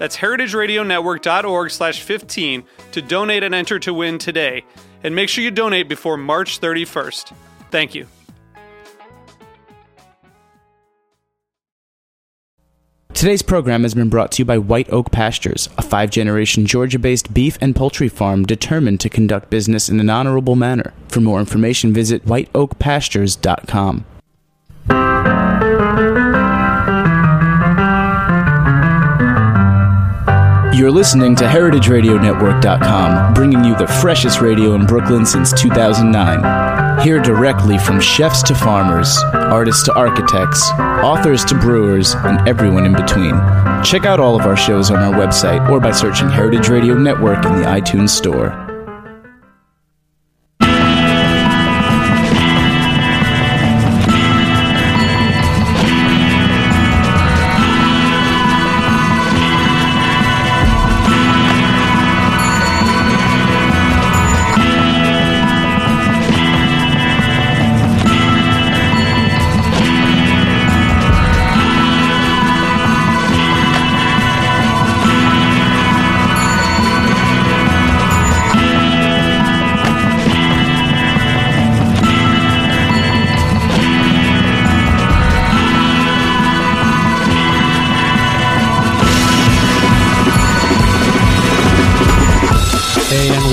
That's heritageradionetwork.org slash 15 to donate and enter to win today. And make sure you donate before March 31st. Thank you. Today's program has been brought to you by White Oak Pastures, a five generation Georgia based beef and poultry farm determined to conduct business in an honorable manner. For more information, visit whiteoakpastures.com. You're listening to HeritageRadioNetwork.com, bringing you the freshest radio in Brooklyn since 2009. Hear directly from chefs to farmers, artists to architects, authors to brewers, and everyone in between. Check out all of our shows on our website or by searching Heritage Radio Network in the iTunes Store.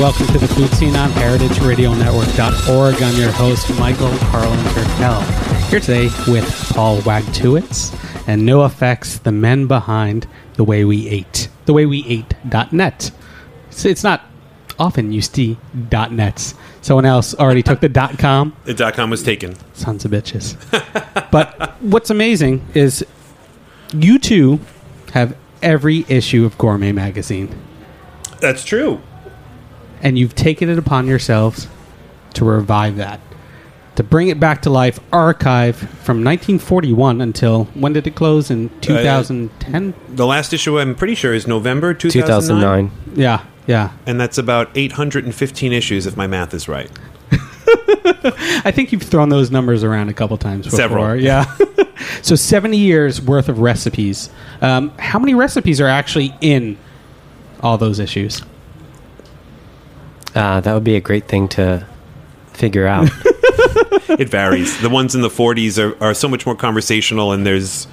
Welcome to the Food Seen on HeritageRadioNetwork.org. I'm your host, Michael Harlan Turkel. Here today with Paul Wagtouicz and Noah Fecks, the men behind The Way We Ate. The Way We Ate.net. It's not often you see dot .nets. Someone else already took the dot .com. The dot com was taken. Sons of bitches. but what's amazing is you two have every issue of Gourmet Magazine. That's true. And you've taken it upon yourselves to revive that, to bring it back to life, archive from 1941 until when did it close in 2010? The last issue, I'm pretty sure, is November 2009. 2009. yeah, yeah. And that's about 815 issues, if my math is right. I think you've thrown those numbers around a couple times before. Several. Yeah. so 70 years worth of recipes. Um, how many recipes are actually in all those issues? Uh, that would be a great thing to figure out. It varies. the ones in the 40s are, are so much more conversational, and there's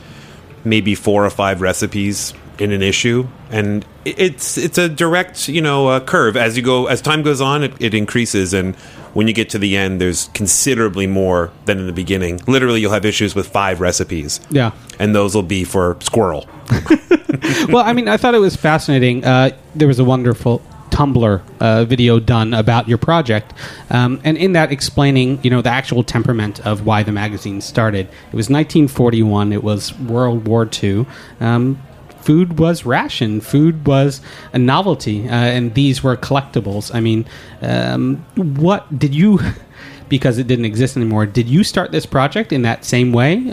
maybe four or five recipes in an issue, and it's it's a direct you know uh, curve as you go as time goes on, it, it increases, and when you get to the end, there's considerably more than in the beginning. Literally, you'll have issues with five recipes, Yeah. and those will be for squirrel. well, I mean, I thought it was fascinating. Uh, there was a wonderful Tumblr uh, video done about your project, um, and in that explaining, you know, the actual temperament of why the magazine started. It was 1941. It was World War II. Um, food was ration. Food was a novelty, uh, and these were collectibles. I mean, um, what did you? because it didn't exist anymore. Did you start this project in that same way?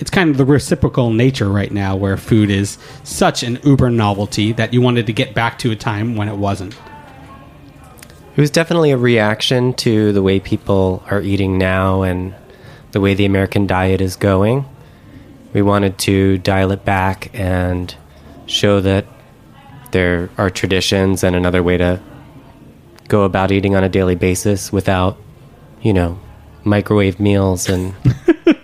It's kind of the reciprocal nature right now where food is such an uber novelty that you wanted to get back to a time when it wasn't. it was definitely a reaction to the way people are eating now and the way the American diet is going. We wanted to dial it back and show that there are traditions and another way to go about eating on a daily basis without, you know, microwave meals and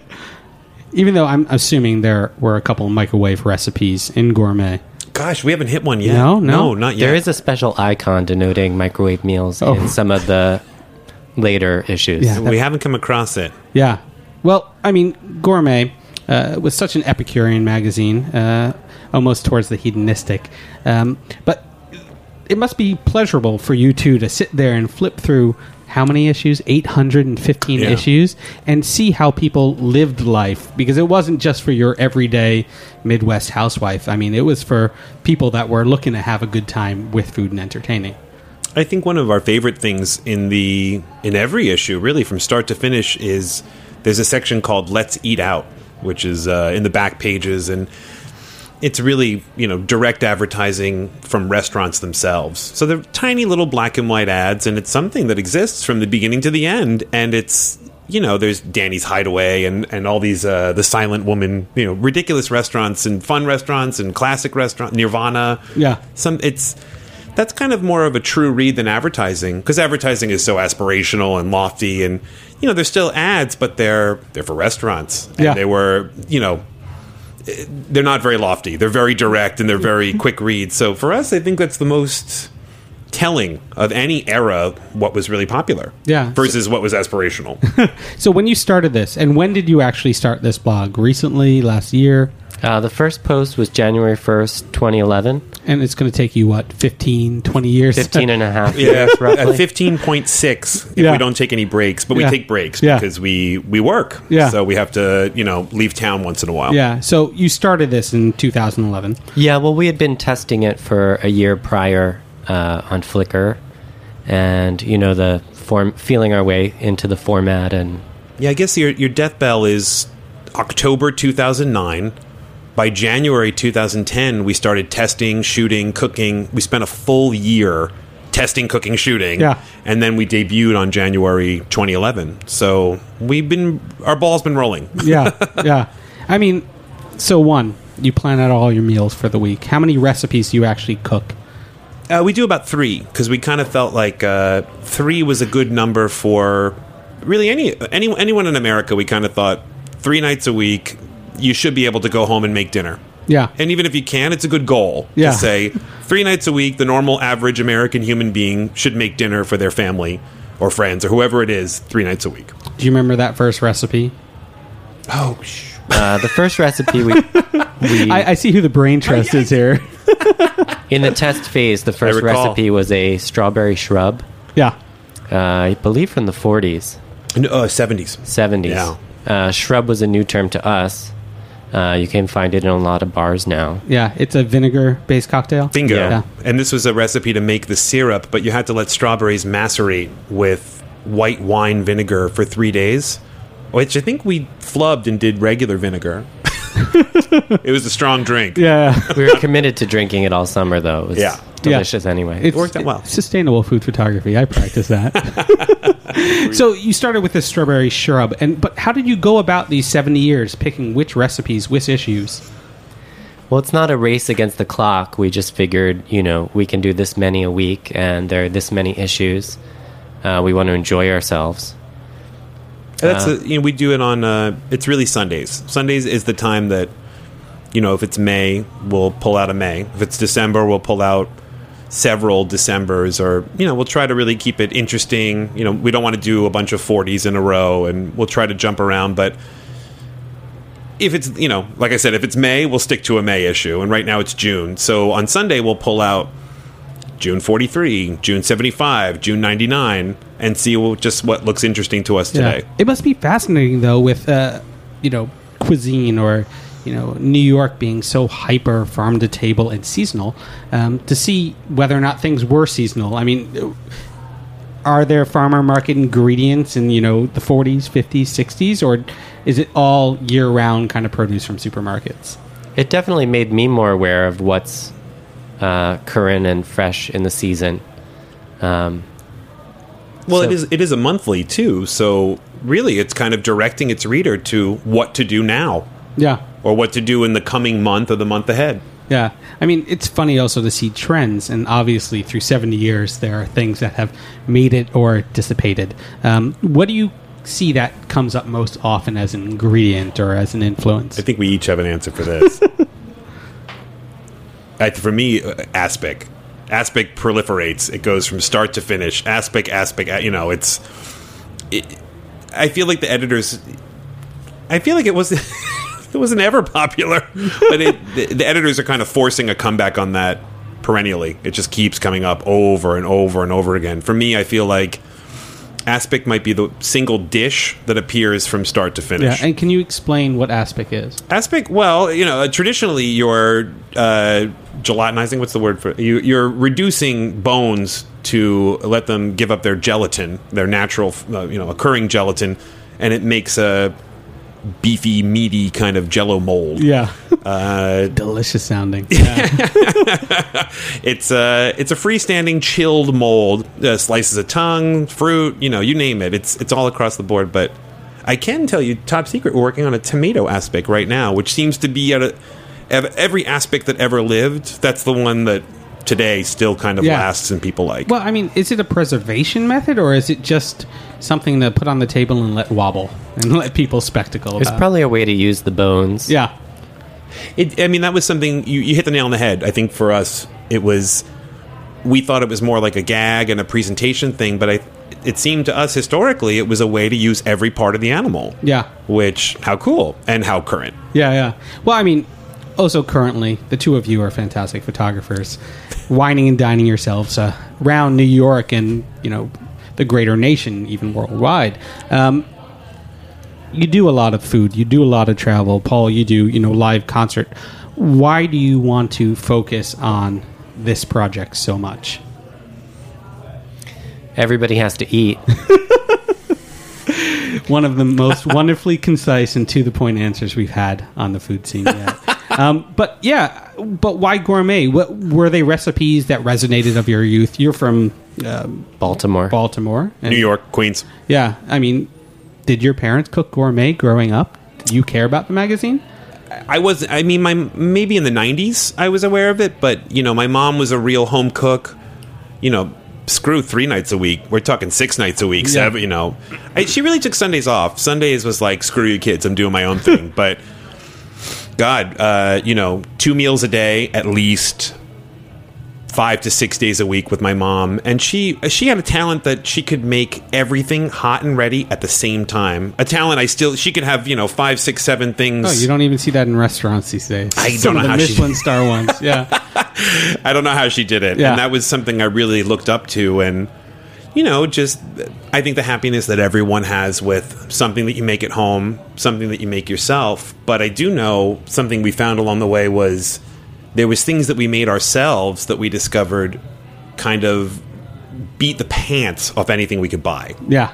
Even though I'm assuming there were a couple of microwave recipes in gourmet. Gosh, we haven't hit one yet. No, no. not yet. There is a special icon denoting microwave meals Oh. in some of the later issues. Yeah. we haven't come across it. Yeah. Well, I mean, Gourmet uh, was such an Epicurean magazine, uh, almost towards the hedonistic. Um, but it must be pleasurable for you two to sit there and flip through how many issues? 815 Yeah. issues, and see how people lived life. Because it wasn't just for your everyday Midwest housewife. I mean, it was for people that were looking to have a good time with food and entertaining. I think one of our favorite things in the in every issue, really from start to finish, is there's a section called "Let's Eat Out," which is uh, in the back pages, and it's really you know direct advertising from restaurants themselves. So they're tiny little black and white ads, and it's something that exists from the beginning to the end, and it's. You know, there's Danny's Hideaway and, and all these uh, the Silent Woman, you know, ridiculous restaurants and fun restaurants and classic restaurant Nirvana. Yeah. some it's that's kind of more of a true read than advertising because advertising is so aspirational and lofty and you know they're still ads but they're they're for restaurants and Yeah. they were you know they're not very lofty. They're very direct and they're very quick reads. So for us i think that's the most telling of any era what was really popular Yeah. versus what was aspirational So when you started this, and when did you actually start this blog? Recently, last year? Uh, the first post was January 1st, 2011. And it's going to take you, what, 15, 20 years? 15 and a half yeah years, at roughly. 15.6 if Yeah. we don't take any breaks but we Yeah. take breaks Yeah. because we we work Yeah. so we have to you know leave town once in a while Yeah, so you started this in 2011. Yeah, well, we had been testing it for a year prior uh, on Flickr, and you know the form, feeling our way into the format, and Yeah, I guess your your death bell is October 2009. By January 2010, we started testing, shooting, cooking. We spent a full year testing, cooking, shooting. Yeah. And then we debuted on January 2011. So we've been, our ball's been rolling. Yeah, yeah. I mean, so one, you plan out all your meals for the week. How many recipes do you actually cook? Uh, we do about three because we kind of felt like uh, three was a good number for really any, any anyone in America. We kind of thought three nights a week, you should be able to go home and make dinner. Yeah, And even if you can, it's a good goal Yeah. to say three nights a week, the normal average American human being should make dinner for their family or friends or whoever it is three nights a week. do you remember that first recipe? Oh, sh- uh, the first recipe we, we I, I see who the brain trust is here. in the test phase, the first recall. recipe was a strawberry shrub, Yeah, uh, I believe from the 40s, no, uh, 70s. 70s. Yeah. Uh, shrub was a new term to us. Uh, you can find it in a lot of bars now. yeah. It's a vinegar-based cocktail. Bingo. Yeah. And this was a recipe to make the syrup, but you had to let strawberries macerate with white wine vinegar for three days, which I think we flubbed and did regular vinegar. It was a strong drink. Yeah, We were committed to drinking it all summer, though. It was Yeah. delicious anyway. it's worked out well. Sustainable food photography. I practice that. so you started with this strawberry shrub, and but how did you go about these seventy years picking which recipes, which issues? Well, it's not a race against the clock. We just figured, you know, we can do this many a week, and there are this many issues. Uh, we want to enjoy ourselves. That's a, you know we do it on uh, it's really Sundays. Sundays is the time that you know if it's May we'll pull out a May. If it's December we'll pull out several Decembers or you know we'll try to really keep it interesting. You know we don't want to do a bunch of 40s in a row and we'll try to jump around but if it's you know like I said if it's May we'll stick to a May issue and right now it's June. So on Sunday we'll pull out June 43, June 75, June 99 and see just what looks interesting to us today. It must be fascinating though with uh, you know cuisine or you know New York being so hyper farm to table and seasonal um, to see whether or not things were seasonal. I mean, are there farmer market ingredients in you know the 40s, 50s, 60s, or is it all year round kind of produce from supermarkets? It definitely made me more aware of what's uh, current and fresh in the season. Um, Well, So- it is it is a monthly too, so really it's kind of directing its reader to what to do now Yeah. or what to do in the coming month or the month ahead. Yeah. I mean, it's funny also to see trends, and obviously through 70 years, there are things that have made it or dissipated. Um, what do you see that comes up most often as an ingredient or as an influence? I think we each have an answer for this. I, for me, uh, aspic. Aspic proliferates. It goes from start to finish. Aspic, aspic. You know, it's it, I feel like the editors. I feel like it was. it wasn't ever popular, but it, the, the editors are kind of forcing a comeback on that perennially. It just keeps coming up over and over and over again. For me, I feel like aspic might be the single dish that appears from start to finish. Yeah, and can you explain what aspic is? Aspic, well, you know, traditionally you're uh, gelatinizing. What's the word for you? You're reducing bones to let them give up their gelatin, their natural, uh, you know, occurring gelatin, and it makes a beefy, meaty kind of Jello mold. Yeah, Uh, delicious sounding. Yeah. it's a it's a freestanding chilled mold. Uh, slices of tongue, fruit, you know, you name it. It's it's all across the board. But I can tell you, top secret, we're working on a tomato aspic right now, which seems to be at a, every aspic that ever lived. That's the one that today still kind of Yeah. lasts and people like. well, I mean, is it a preservation method or is it just something to put on the table and let wobble and let people spectacle There's about? probably a way to use the bones. yeah, It, I mean, that was something you, you hit the nail on the head. I think for us, it was we thought it was more like a gag and a presentation thing, but I, it seemed to us historically it was a way to use every part of the animal. yeah, Which how cool and how current. yeah, yeah. Well, I mean, also currently, the two of you are fantastic photographers, wining and dining yourselves uh, around New York and you know the greater nation, even worldwide. Um, you do a lot of food. You do a lot of travel. Paul, you do you know live concert. Why do you want to focus on this project so much? Everybody has to eat. One of the most wonderfully concise and to the point answers we've had on the Food Seen yet. Um, but yeah, but why gourmet? What were they recipes that resonated of your youth? You're from um, Baltimore. Baltimore, and- New York, Queens. Yeah, I mean, did your parents cook gourmet growing up? Did you care about the magazine? I was. I mean, my maybe in the '90s I was aware of it, but you know, my mom was a real home cook. You know, screw three nights a week. We're talking six nights a week. Seven. You know, I, she really took Sundays off. Sundays was like, screw you kids. I'm doing my own thing. but God, uh, you know, two meals a day at least. Five to six days a week with my mom, and she she had a talent that she could make everything hot and ready at the same time. A talent I still she could have you know five, six, seven things. Oh, you don't even see that in restaurants these days. I don't Some know of the how she- star ones. Yeah, I don't know how she did it. Yeah. And that was something I really looked up to. And, you know, just I think the happiness that everyone has with something that you make at home, something that you make yourself. But I do know something we found along the way was there was things that we made ourselves that we discovered kind of beat the pants off anything we could buy. yeah.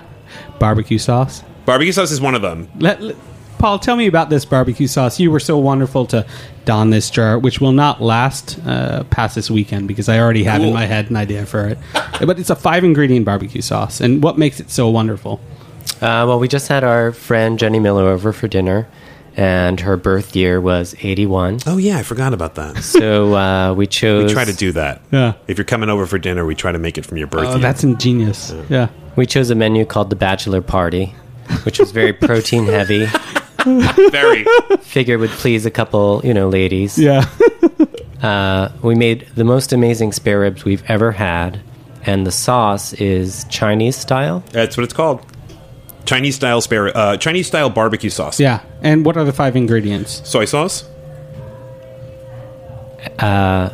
Barbecue sauce. Barbecue sauce is one of them. Let, let- Paul, tell me about this barbecue sauce. You were so wonderful to don this jar, which will not last uh, past this weekend because I already have in my head an idea for it. but it's a five ingredient barbecue sauce, and what makes it so wonderful? Uh, well, we just had our friend Jenny Miller over for dinner, and her birth year was 81. Oh, yeah, I forgot about that. So uh, we chose. We try to do that. Yeah. If you're coming over for dinner, we try to make it from your birthday. Oh, that's ingenious. Yeah. We chose a menu called the Bachelor Party, which was very protein heavy. Very. Figure would please a couple, you know, ladies. Yeah. Uh, we made the most amazing spare ribs we've ever had, and the sauce is Chinese style. That's what it's called. Chinese style spare, uh, Chinese style barbecue sauce. yeah. And what are the five ingredients? Soy sauce, Uh,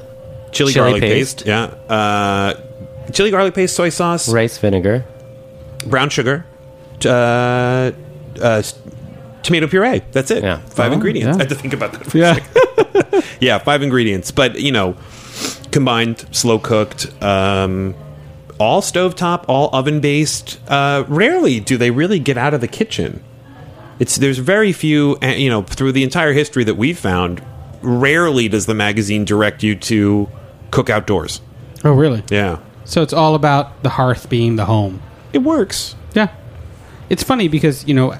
chili, Chili garlic paste. paste. Yeah. Uh, chili garlic paste, soy sauce, rice vinegar. brown sugar, uh, uh, s- tomato puree. That's it. Yeah. Five Oh, ingredients. yeah. I had to think about that. For a Yeah. second. yeah, five ingredients. But you know, combined, slow cooked. Um, all stovetop, all oven based. Uh, rarely do they really get out of the kitchen. It's there's very few, uh, you know, through the entire history that we've found. Rarely does the magazine direct you to cook outdoors. Oh, really? Yeah, So it's all about the hearth being the home. it works. Yeah. It's funny because, you know,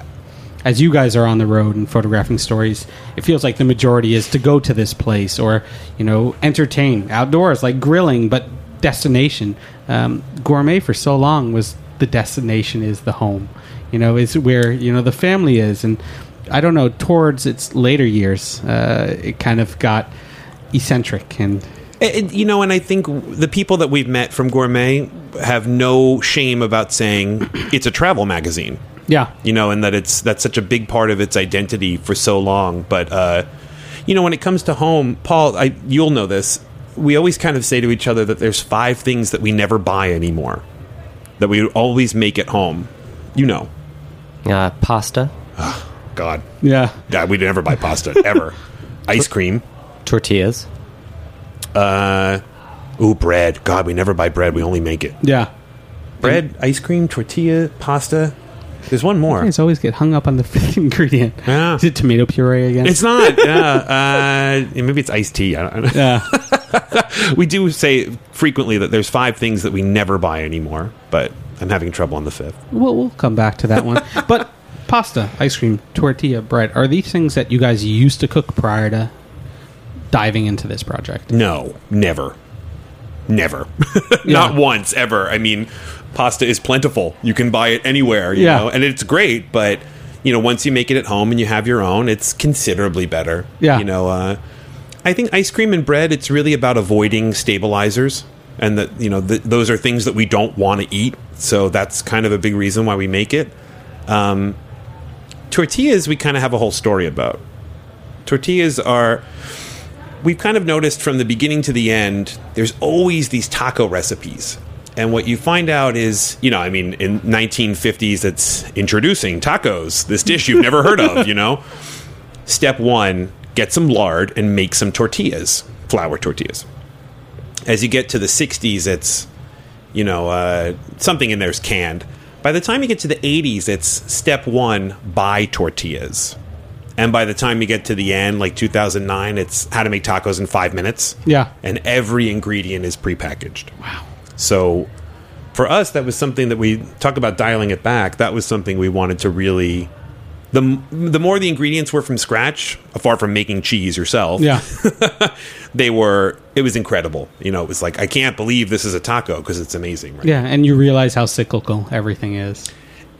as you guys are on the road and photographing stories, it feels like the majority is to go to this place or, you know, entertain outdoors, like grilling, but destination. Um, gourmet for so long was the destination is the home, you know, is where, you know, the family is. And I don't know, towards its later years, uh, it kind of got eccentric and And, you know, and I think the people that we've met from Gourmet have no shame about saying it's a travel magazine. Yeah. You know, and that it's that's such a big part of its identity for so long. But uh, you know, when it comes to home, Paul, I, you'll know this. We always kind of say to each other that there's five things that we never buy anymore, that we always make at home. You know, Uh, pasta, God, Yeah. yeah, we never buy pasta ever. Ice cream, tortillas, uh, ooh, bread. God, we never buy bread. We only make it. Yeah. Bread, ice cream, tortilla, pasta. There's one You more. guys always get hung up on the fifth ingredient. Yeah. Is it tomato puree again? It's not. Yeah, uh, maybe it's iced tea. I don't know. yeah. We do say frequently that there's five things that we never buy anymore, but I'm having trouble on the fifth. We'll, we'll come back to that one. but pasta, ice cream, tortilla, bread, are these things that you guys used to cook prior to diving into this project? No, never. Never. Not once, ever. I mean, pasta is plentiful. You can buy it anywhere, you Yeah. know, and it's great, but you know, once you make it at home and you have your own, it's considerably better. Yeah. You know, uh, I think ice cream and bread, it's really about avoiding stabilizers. And that, you know, th- those are things that we don't want to eat. So that's kind of a big reason why we make it. Um, tortillas, we kind of have a whole story about. Tortillas are we've kind of noticed from the beginning to the end, there's always these taco recipes. And what you find out is, you know, I mean, in 1950s, it's introducing tacos, this dish you've never heard of, you know? Step one, get some lard and make some tortillas, flour tortillas. As you get to the 60s, it's, you know, uh, something in there is canned. By the time you get to the 80s, it's step one, buy tortillas. And by the time you get to the end, like 2009, it's how to make tacos in five minutes. Yeah. And every ingredient is prepackaged. Wow. So for us, that was something that we talk about dialing it back. That was something we wanted to really. The, the more the ingredients were from scratch, far from making cheese yourself, Yeah. they were. It was incredible. You know, it was like I can't believe this is a taco because it's amazing. Right? Yeah. And you realize how cyclical everything is.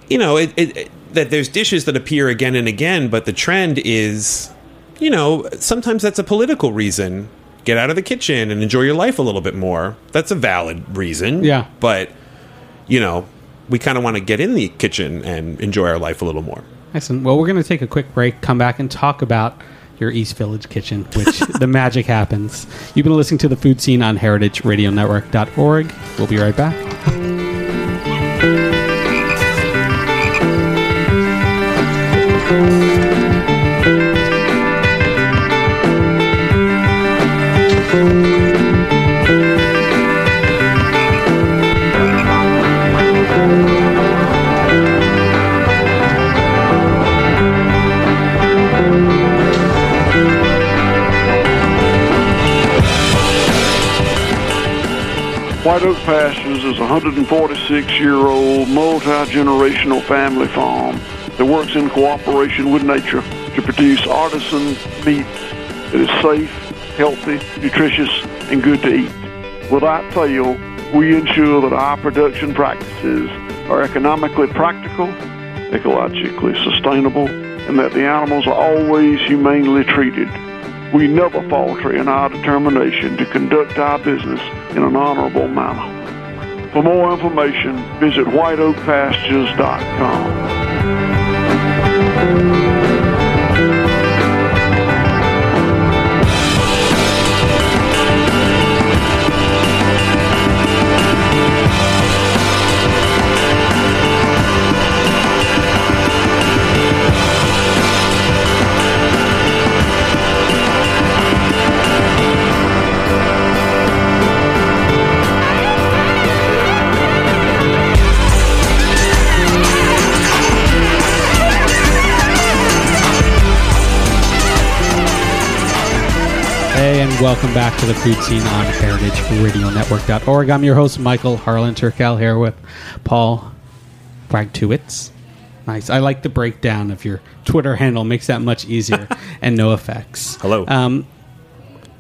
you know it, it, it- that there's dishes that appear again and again but the trend is you know sometimes that's a political reason get out of the kitchen and enjoy your life a little bit more that's a valid reason Yeah. but you know we kind of want to get in the kitchen and enjoy our life a little more Excellent. Well, we're going to take a quick break, come back and talk about your East Village kitchen, which the magic happens. You've been listening to the Food Seen on heritageradionetwork.org. We'll be right back. White Oak Pastures is a 146 year old multi generational family farm that works in cooperation with nature to produce artisan meat that is safe, healthy, nutritious, and good to eat. Without fail, we ensure that our production practices are economically practical, ecologically sustainable, and that the animals are always humanely treated. We never falter in our determination to conduct our business in an honorable manner. For more information, visit whiteoakpastures.com. welcome back to the Food Seen on heritageradionetwork.org. I'm your host, Michael Harlan Turkel, here with Paul Wagtouicz. Nice. I like the breakdown of your Twitter handle, makes that much easier, and Noah Fecks. Hello. Um,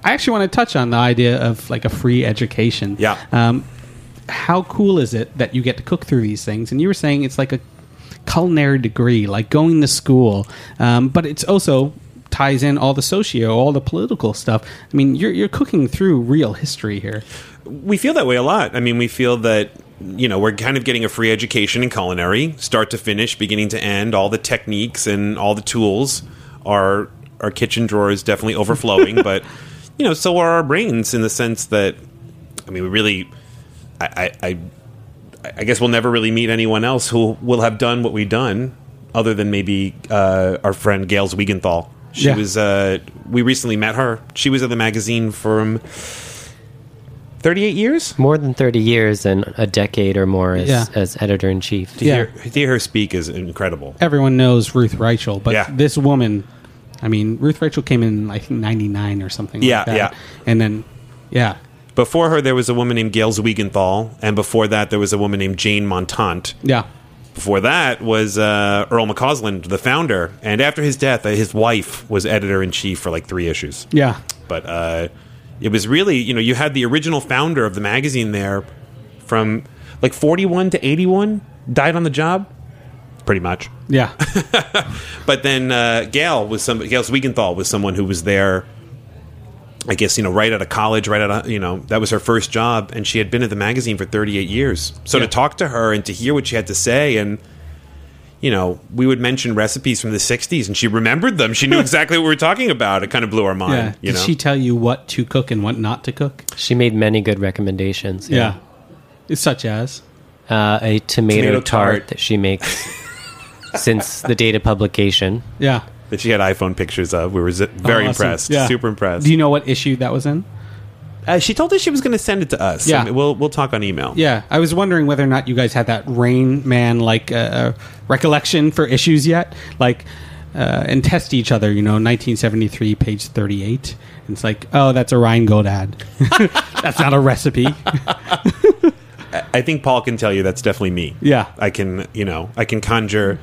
I actually want to touch on the idea of like a free education. Yeah. Um, how cool is it that you get to cook through these things? And you were saying it's like a culinary degree, like going to school, um, but it's also ties in all the socio, all the political stuff. I mean, you're you're cooking through real history here. we feel that way a lot. I mean, we feel that you know we're kind of getting a free education in culinary, start to finish, beginning to end. All the techniques and all the tools are our kitchen drawers definitely overflowing, but you know, so are our brains in the sense that I mean, we really, I, I, I, I guess we'll never really meet anyone else who will have done what we've done, other than maybe uh, our friend Gail Zweigenthal. She Yeah. was. Uh, we recently met her. She was at the magazine from. 38 years? More than 30 years and a decade or more as, Yeah. as editor in chief. To, Yeah. hear, to hear her speak is incredible. Everyone knows Ruth Reichl, but Yeah. this woman, I mean, Ruth Reichl came in I think '99 or something. Yeah, like that. yeah. and then yeah, Before her, there was a woman named Gail Zweigenthal, and before that, there was a woman named Jane Montant. yeah, Before that was uh, Earle MacAusland, the founder. And after his death, uh, his wife was editor in chief for like three issues. yeah. But uh, it was really, you know, you had the original founder of the magazine there from like 41 to 81, died on the job, pretty much. Yeah, But then uh, Gail was some Gail Zweigenthal was someone who was there. I guess you know, right out of college, right out of you know, that was her first job, and she had been at the magazine for 38 years. So Yeah. to talk to her and to hear what she had to say, and you know, we would mention recipes from the 60s, and she remembered them. She knew exactly what we were talking about. It kind of blew our mind. yeah. You Did know, she tell you what to cook and what not to cook? She made many good recommendations. Yeah, such as Uh, a tomato, Tomato tart, tart. that she makes since the date of publication. yeah. That she had iPhone pictures of. We were z- very Oh, awesome. impressed, Yeah. super impressed. Do you know what issue that was in? uh, she told us she was going to send it to us. Yeah. So we'll we'll talk on email. Yeah, I was wondering whether or not you guys had that Rain Man like uh, uh, recollection for issues yet, like, uh, and test each other. You know, 1973, page 38. And it's like, oh, that's a Rheingold ad. that's not a recipe. I think Paul can tell you that's definitely me. Yeah. I can, you know, I can conjure.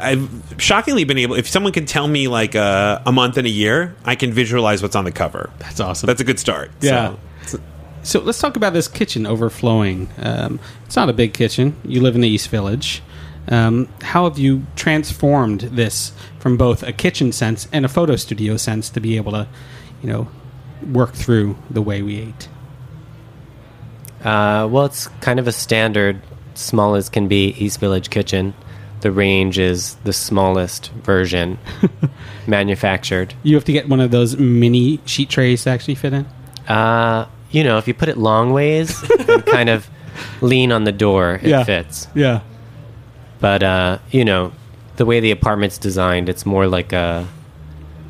I've shockingly been able. If someone can tell me like uh, a month and a year, I can visualize what's on the cover. That's awesome. That's a good start. Yeah. So, So let's talk about this kitchen overflowing. Um, it's not a big kitchen. You live in the East Village. Um, how have you transformed this from both a kitchen sense and a photo studio sense to be able to, you know, work through the way we ate? Uh, well, it's kind of a standard, small as can be, East Village kitchen. The range is the smallest version manufactured. You have to get one of those mini sheet trays to actually fit in. Uh, you know, if you put it long ways and kind of lean on the door, it Yeah. fits. Yeah. But, uh, you know, the way the apartment's designed, it's more like a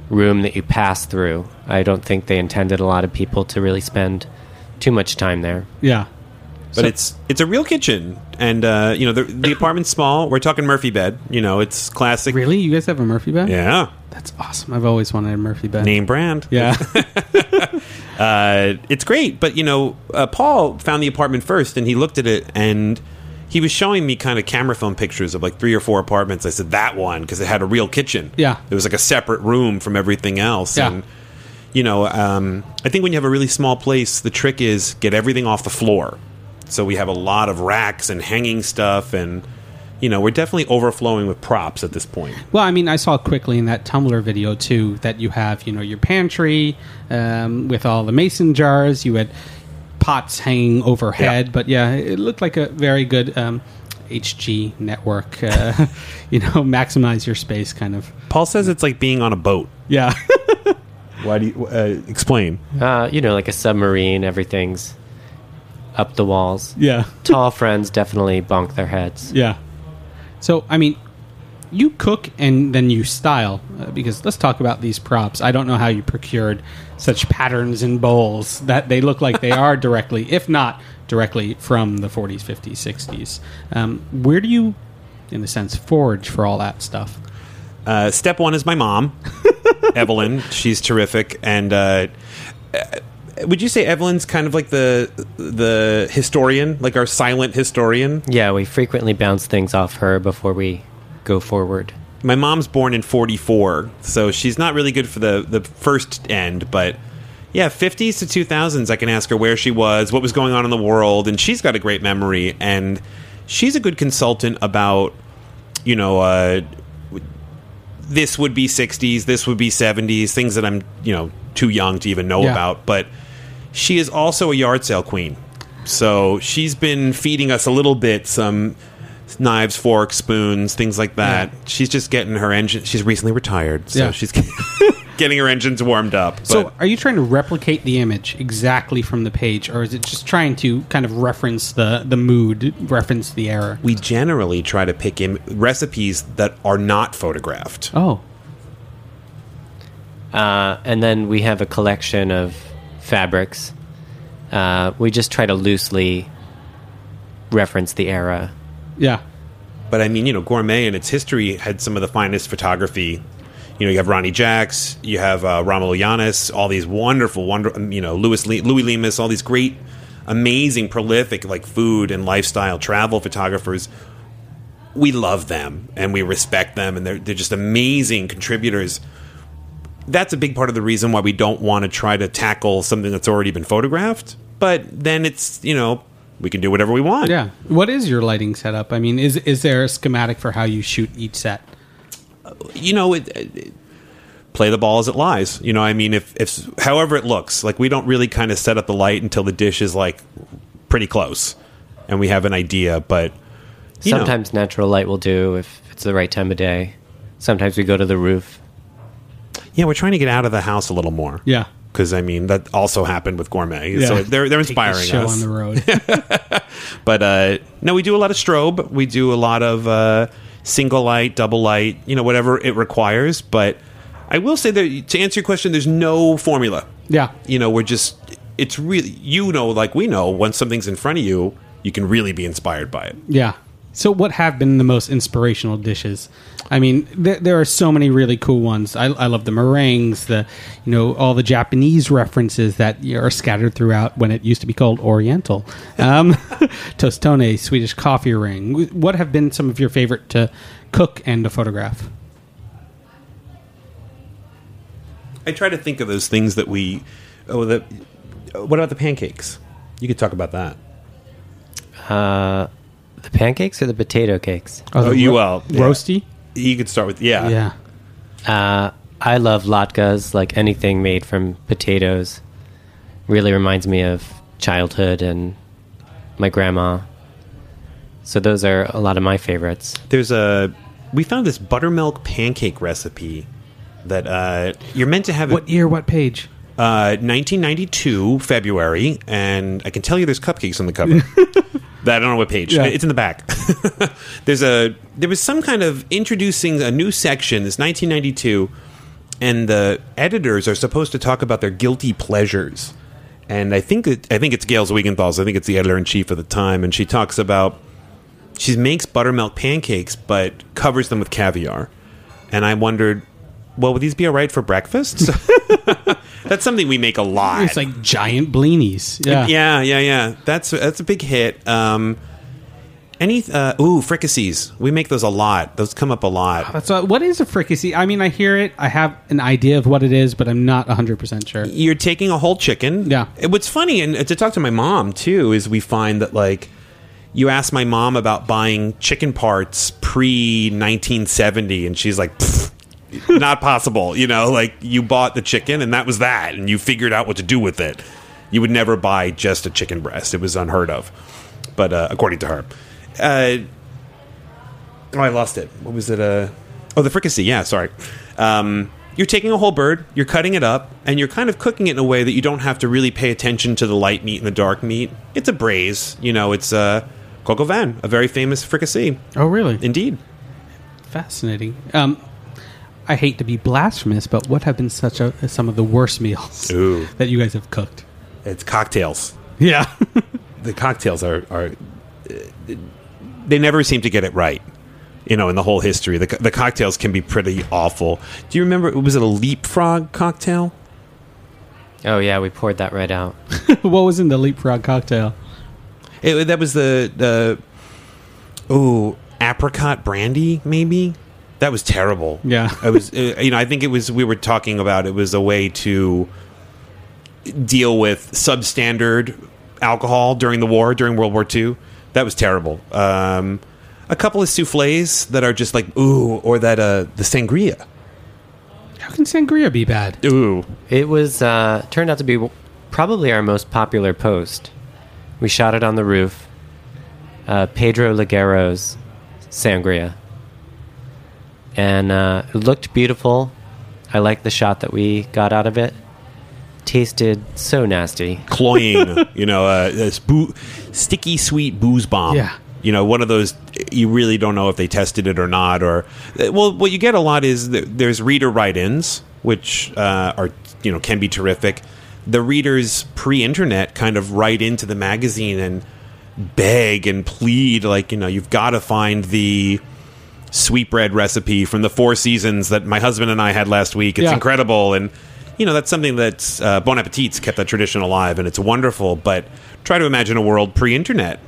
room that you pass through. I don't think they intended a lot of people to really spend too much time there. Yeah. But it's it's a real kitchen, and uh, you know the the apartment's small. We're talking Murphy bed. You know, it's classic. Really? You guys have a Murphy bed? Yeah, That's awesome. I've always wanted a Murphy bed. name brand. Yeah. uh, it's great. But you know, uh, Paul found the apartment first, and he looked at it, and he was showing me kind of camera film pictures of like three or four apartments. I said that one because it had a real kitchen. Yeah. it was like a separate room from everything else. Yeah. And you know, um, I think when you have a really small place, the trick is get everything off the floor. So we have a lot of racks and hanging stuff, and you know, we're definitely overflowing with props at this point. Well, I mean, I saw quickly in that Tumblr video too that you have, you know, your pantry um, with all the mason jars. You had pots hanging overhead, Yeah. but yeah, it looked like a very good um, HG network. Uh, you know, maximize your space, kind of. Paul says it's like being on a boat. Yeah, Why do you uh, explain? Uh, you know, like a submarine, everything's up the walls. yeah, Tall friends definitely bonk their heads. yeah. So, I mean, you cook and then you style uh, because let's talk about these props. I don't know how you procured such patterns and bowls that they look like they are directly, if not directly, from the 40s, 50s, 60s. Um, where do you, in a sense, forage for all that stuff? Uh, step one is my mom, Evelyn. She's terrific, and uh, uh, would you say Evelyn's kind of like the the historian, like our silent historian? Yeah, we frequently bounce things off her before we go forward. My mom's born in '44, so she's not really good for the the first end, but. Yeah, 50s to 2000s, I can ask her where she was, what was going on in the world, and she's got a great memory, and she's a good consultant about, you know, uh, this would be 60s, this would be 70s, things that I'm, you know, too young to even know Yeah. about. But she is also a yard sale queen. So she's been feeding us a little bit some knives, forks, spoons, things like that. She's just getting her engine. She's recently retired, so Yeah. she's getting her engines warmed up. So, are you trying to replicate the image exactly from the page, or is it just trying to kind of reference the the mood, reference the era? we generally try to pick Im- recipes that are not photographed. Oh, Uh, and then we have a collection of fabrics. Uh, we just try to loosely reference the era. yeah, But I mean, you know, gourmet and its history had some of the finest photography. You know, you have Ronny Jaques, you have uh, Romulo Yanes, all these wonderful, wonder, um, you know, Louis Le- Louis Lemus, all these great, amazing, prolific like food and lifestyle travel photographers. We love them and we respect them, and they're they're just amazing contributors. That's a big part of the reason why we don't want to try to tackle something that's already been photographed. But then it's you know we can do whatever we want. yeah. What is your lighting setup? I mean, is is there a schematic for how you shoot each set? Uh, you know, it, uh, it, play the ball as it lies. You know, I mean, if if however it looks, like we don't really kind of set up the light until the dish is like pretty close, and we have an idea. But you know, Sometimes natural light will do if it's the right time of day. Sometimes we go to the roof. Yeah, we're trying to get out of the house a little more. Yeah, Because I mean that also happened with gourmet, yeah. so they're they're inspiring show us. on the road. But uh, no, we do a lot of strobe. We do a lot of uh, single light, double light, you know, whatever it requires. But I will say that to answer your question, there's no formula. yeah, You know, we're just, it's really, you know, like we know, when something's in front of you, you can really be inspired by it. yeah. So, what have been the most inspirational dishes? I mean, there, there are so many really cool ones. I, I love the meringues, the you know all the Japanese references that are scattered throughout when it used to be called Oriental, um, tostone, Swedish coffee ring. What have been some of your favorite to cook and to photograph? I try to think of those things that we, oh, the, what about the pancakes? You could talk about that. Uh, the pancakes or the potato cakes? Oh, the you well, yeah. rosti. You could start with, yeah. Yeah, Uh, I love latkes, like anything made from potatoes. Really reminds me of childhood and my grandma. So those are a lot of my favorites. There's a, we found this buttermilk pancake recipe that uh, you're meant to have it what year? What page? Uh, 1992 February, and I can tell you there's cupcakes on the cover. that I don't know what page. Yeah. It's in the back. there's a there was some kind of introducing a new section. This 1992, and the editors are supposed to talk about their guilty pleasures. And I think it, I think it's Gail's Zweigenthal's. I think it's the editor in chief at the time, and she talks about she makes buttermilk pancakes, but covers them with caviar. And I wondered, well, would these be all right for breakfast? That's something we make a lot. It's like giant blinis. Yeah, yeah, yeah, yeah. That's that's a big hit. Um, any uh, ooh fricassees? We make those a lot. Those come up a lot. That's a, what is a fricassee? I mean, I hear it. I have an idea of what it is, but I'm not 100 percent sure. You're taking a whole chicken. Yeah. What's funny, and to talk to my mom too, is we find that like you ask my mom about buying chicken parts pre 1970, and she's like. "Pfft, not possible, you know. Like you bought the chicken, and that was that, and you figured out what to do with it. You would never buy just a chicken breast; it was unheard of. But uh, according to her, uh, oh, I lost it. What was it? Uh, oh, the fricassee. Yeah, sorry. Um, you're taking a whole bird, you're cutting it up, and you're kind of cooking it in a way that you don't have to really pay attention to the light meat and the dark meat. It's a braise, you know. It's a coq au vin, a very famous fricassee. Oh, really? Indeed. Fascinating. Um, I hate to be blasphemous, but what have been such a, some of the worst meals Ooh. that you guys have cooked? It's cocktails. Yeah. the cocktails are are uh, they never seem to get it right. You know, in the whole history, the the cocktails can be pretty awful. Do you remember? Was it a leapfrog cocktail? Oh yeah, we poured that right out. what was in the leapfrog cocktail? It, that was the the oh apricot brandy, maybe. That was terrible. Yeah. it was. Uh, you know, I think it was. We were talking about it was a way to deal with substandard alcohol during the war, during World War II. That was terrible. Um, a couple of souffles that are just like ooh, or that uh, the sangria. How can sangria be bad? Ooh, It was uh, turned out to be probably our most popular post. We shot it on the roof. Uh, Pedro Liguero's sangria, and uh, it looked beautiful. I liked the shot that we got out of it. Tasted so nasty. cloying, you know, uh, this boo- sticky sweet booze bomb. Yeah. You know, one of those you really don't know if they tested it or not. Or well, what you get a lot is there's reader write-ins, which uh, are you know can be terrific. The readers pre-internet kind of write into the magazine and beg and plead, like you know, you've got to find the sweetbread recipe from the Four Seasons that my husband and I had last week. It's Yeah. incredible, and you know that's something that uh, Bon Appetit's kept that tradition alive, and it's wonderful. But try to imagine a world pre-internet.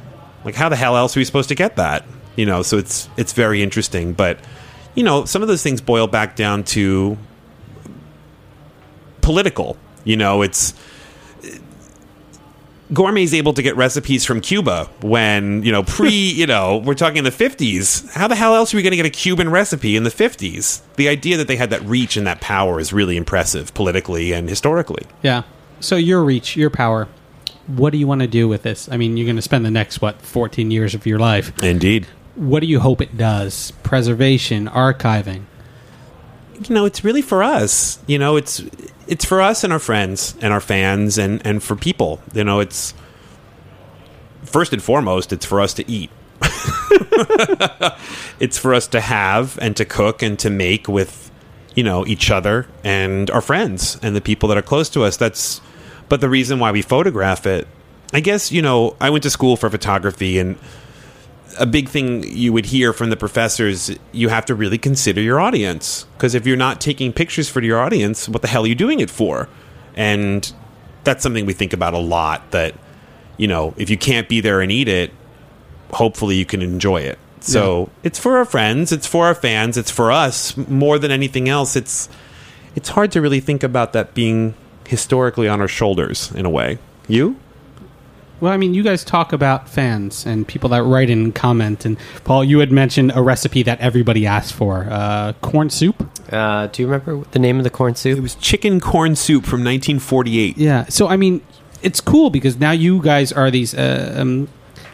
Like, how the hell else are we supposed to get that? You know, so it's it's very interesting. But you know, some of those things boil back down to political. You know, it's gourmet's able to get recipes from Cuba when, you know, pre, you know, we're talking in the 50s. How the hell else are we going to get a Cuban recipe in the 50s? The idea that they had that reach and that power is really impressive politically and historically. Yeah. So your reach, your power. What do you want to do with this? I mean, you're going to spend the next what 14 years of your life. Indeed. What do you hope it does? Preservation, archiving. You know, it's really for us. You know, it's it's for us and our friends and our fans and and for people. You know, it's first and foremost, it's for us to eat. it's for us to have and to cook and to make with you know each other and our friends and the people that are close to us that's but the reason why we photograph it i guess you know i went to school for photography and a big thing you would hear from the professors you have to really consider your audience. Because if you're not taking pictures for your audience what the hell are you doing it for? And that's something we think about a lot that you know if you can't be there and eat it hopefully you can enjoy it. So it's for our friends it's for our fans it's for us more than anything else. It's it's hard to really think about that being historically on our shoulders in a way. You Well, I mean, you guys talk about fans and people that write in and comment. And Paul, you had mentioned a recipe that everybody asked for: uh, corn soup. Uh, do you remember the name of the corn soup? it was chicken corn soup from 1948 Yeah. So I mean, it's cool because now you guys are these uh, um,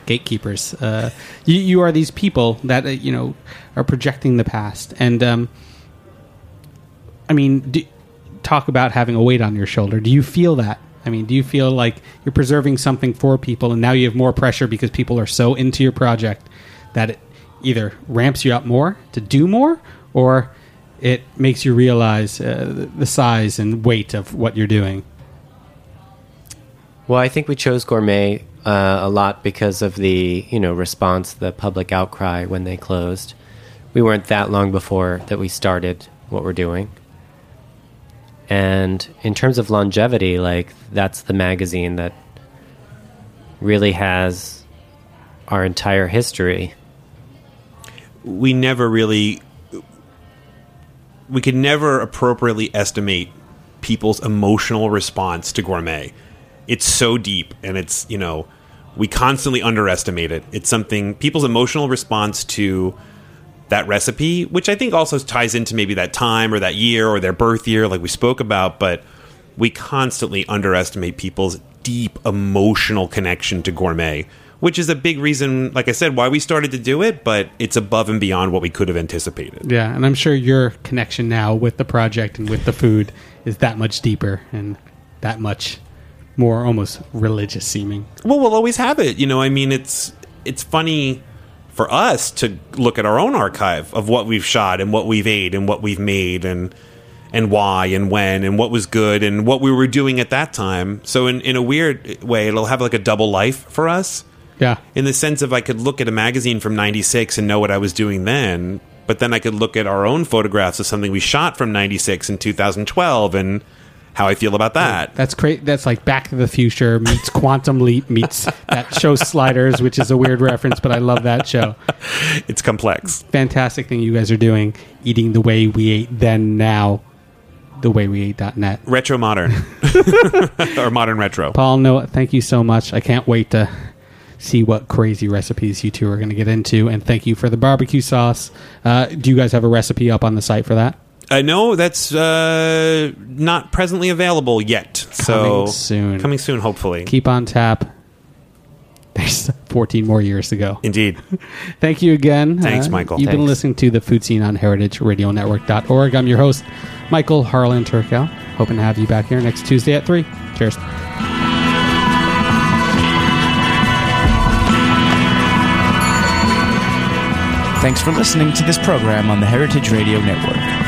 gatekeepers. Uh, you, you are these people that uh, you know are projecting the past. And um, I mean, do, talk about having a weight on your shoulder. Do you feel that? I mean, do you feel like you're preserving something for people, and now you have more pressure because people are so into your project that it either ramps you up more to do more, or it makes you realize uh, the- size and weight of what you're doing. Well, I think we chose gourmet uh, a lot because of the you know response, the public outcry when they closed. We weren't that long before that we started what we're doing. And in terms of longevity, like that's the magazine that really has our entire history. we never really we could never appropriately estimate people's emotional response to gourmet it's so deep and it's you know we constantly underestimate it it's something people's emotional response to that recipe which i think also ties into maybe that time or that year or their birth year like we spoke about but we constantly underestimate people's deep emotional connection to gourmet which is a big reason like i said why we started to do it but it's above and beyond what we could have anticipated Yeah, and I'm sure your connection now with the project and with the food is that much deeper and that much more almost religious seeming. well we'll always have it you know i mean it's it's funny for us to look at our own archive of what we've shot and what we've ate and what we've made and and why and when and what was good and what we were doing at that time so in in a weird way it'll have like a double life for us Yeah. in the sense of I could look at a magazine from 96 and know what I was doing then, but then I could look at our own photographs of something we shot from 96 and 2012 and how I feel about that. That's great. That's like Back to the Future meets Quantum Leap meets that show Sliders, which is a weird reference, but I love that show. It's complex. Fantastic thing you guys are doing, eating the way we ate then, now, the way we ate.net. Retro modern. or modern retro. Paul, Noah, thank you so much. I can't wait to see what crazy recipes you two are going to get into. And thank you for the barbecue sauce. Uh, do you guys have a recipe up on the site for that? Uh, no, that's uh, not presently available yet. so Coming soon. Coming soon, hopefully. Keep on tap. There's 14 more years to go. Indeed. Thank you again. Uh, Thanks, Michael. You've been Thanks. listening to the Food Seen on heritageradionetwork.org. I'm your host, Michael Harlan Turkel. Hoping to have you back here next Tuesday at 3. Cheers. Thanks for listening to this program on the Heritage Radio Network.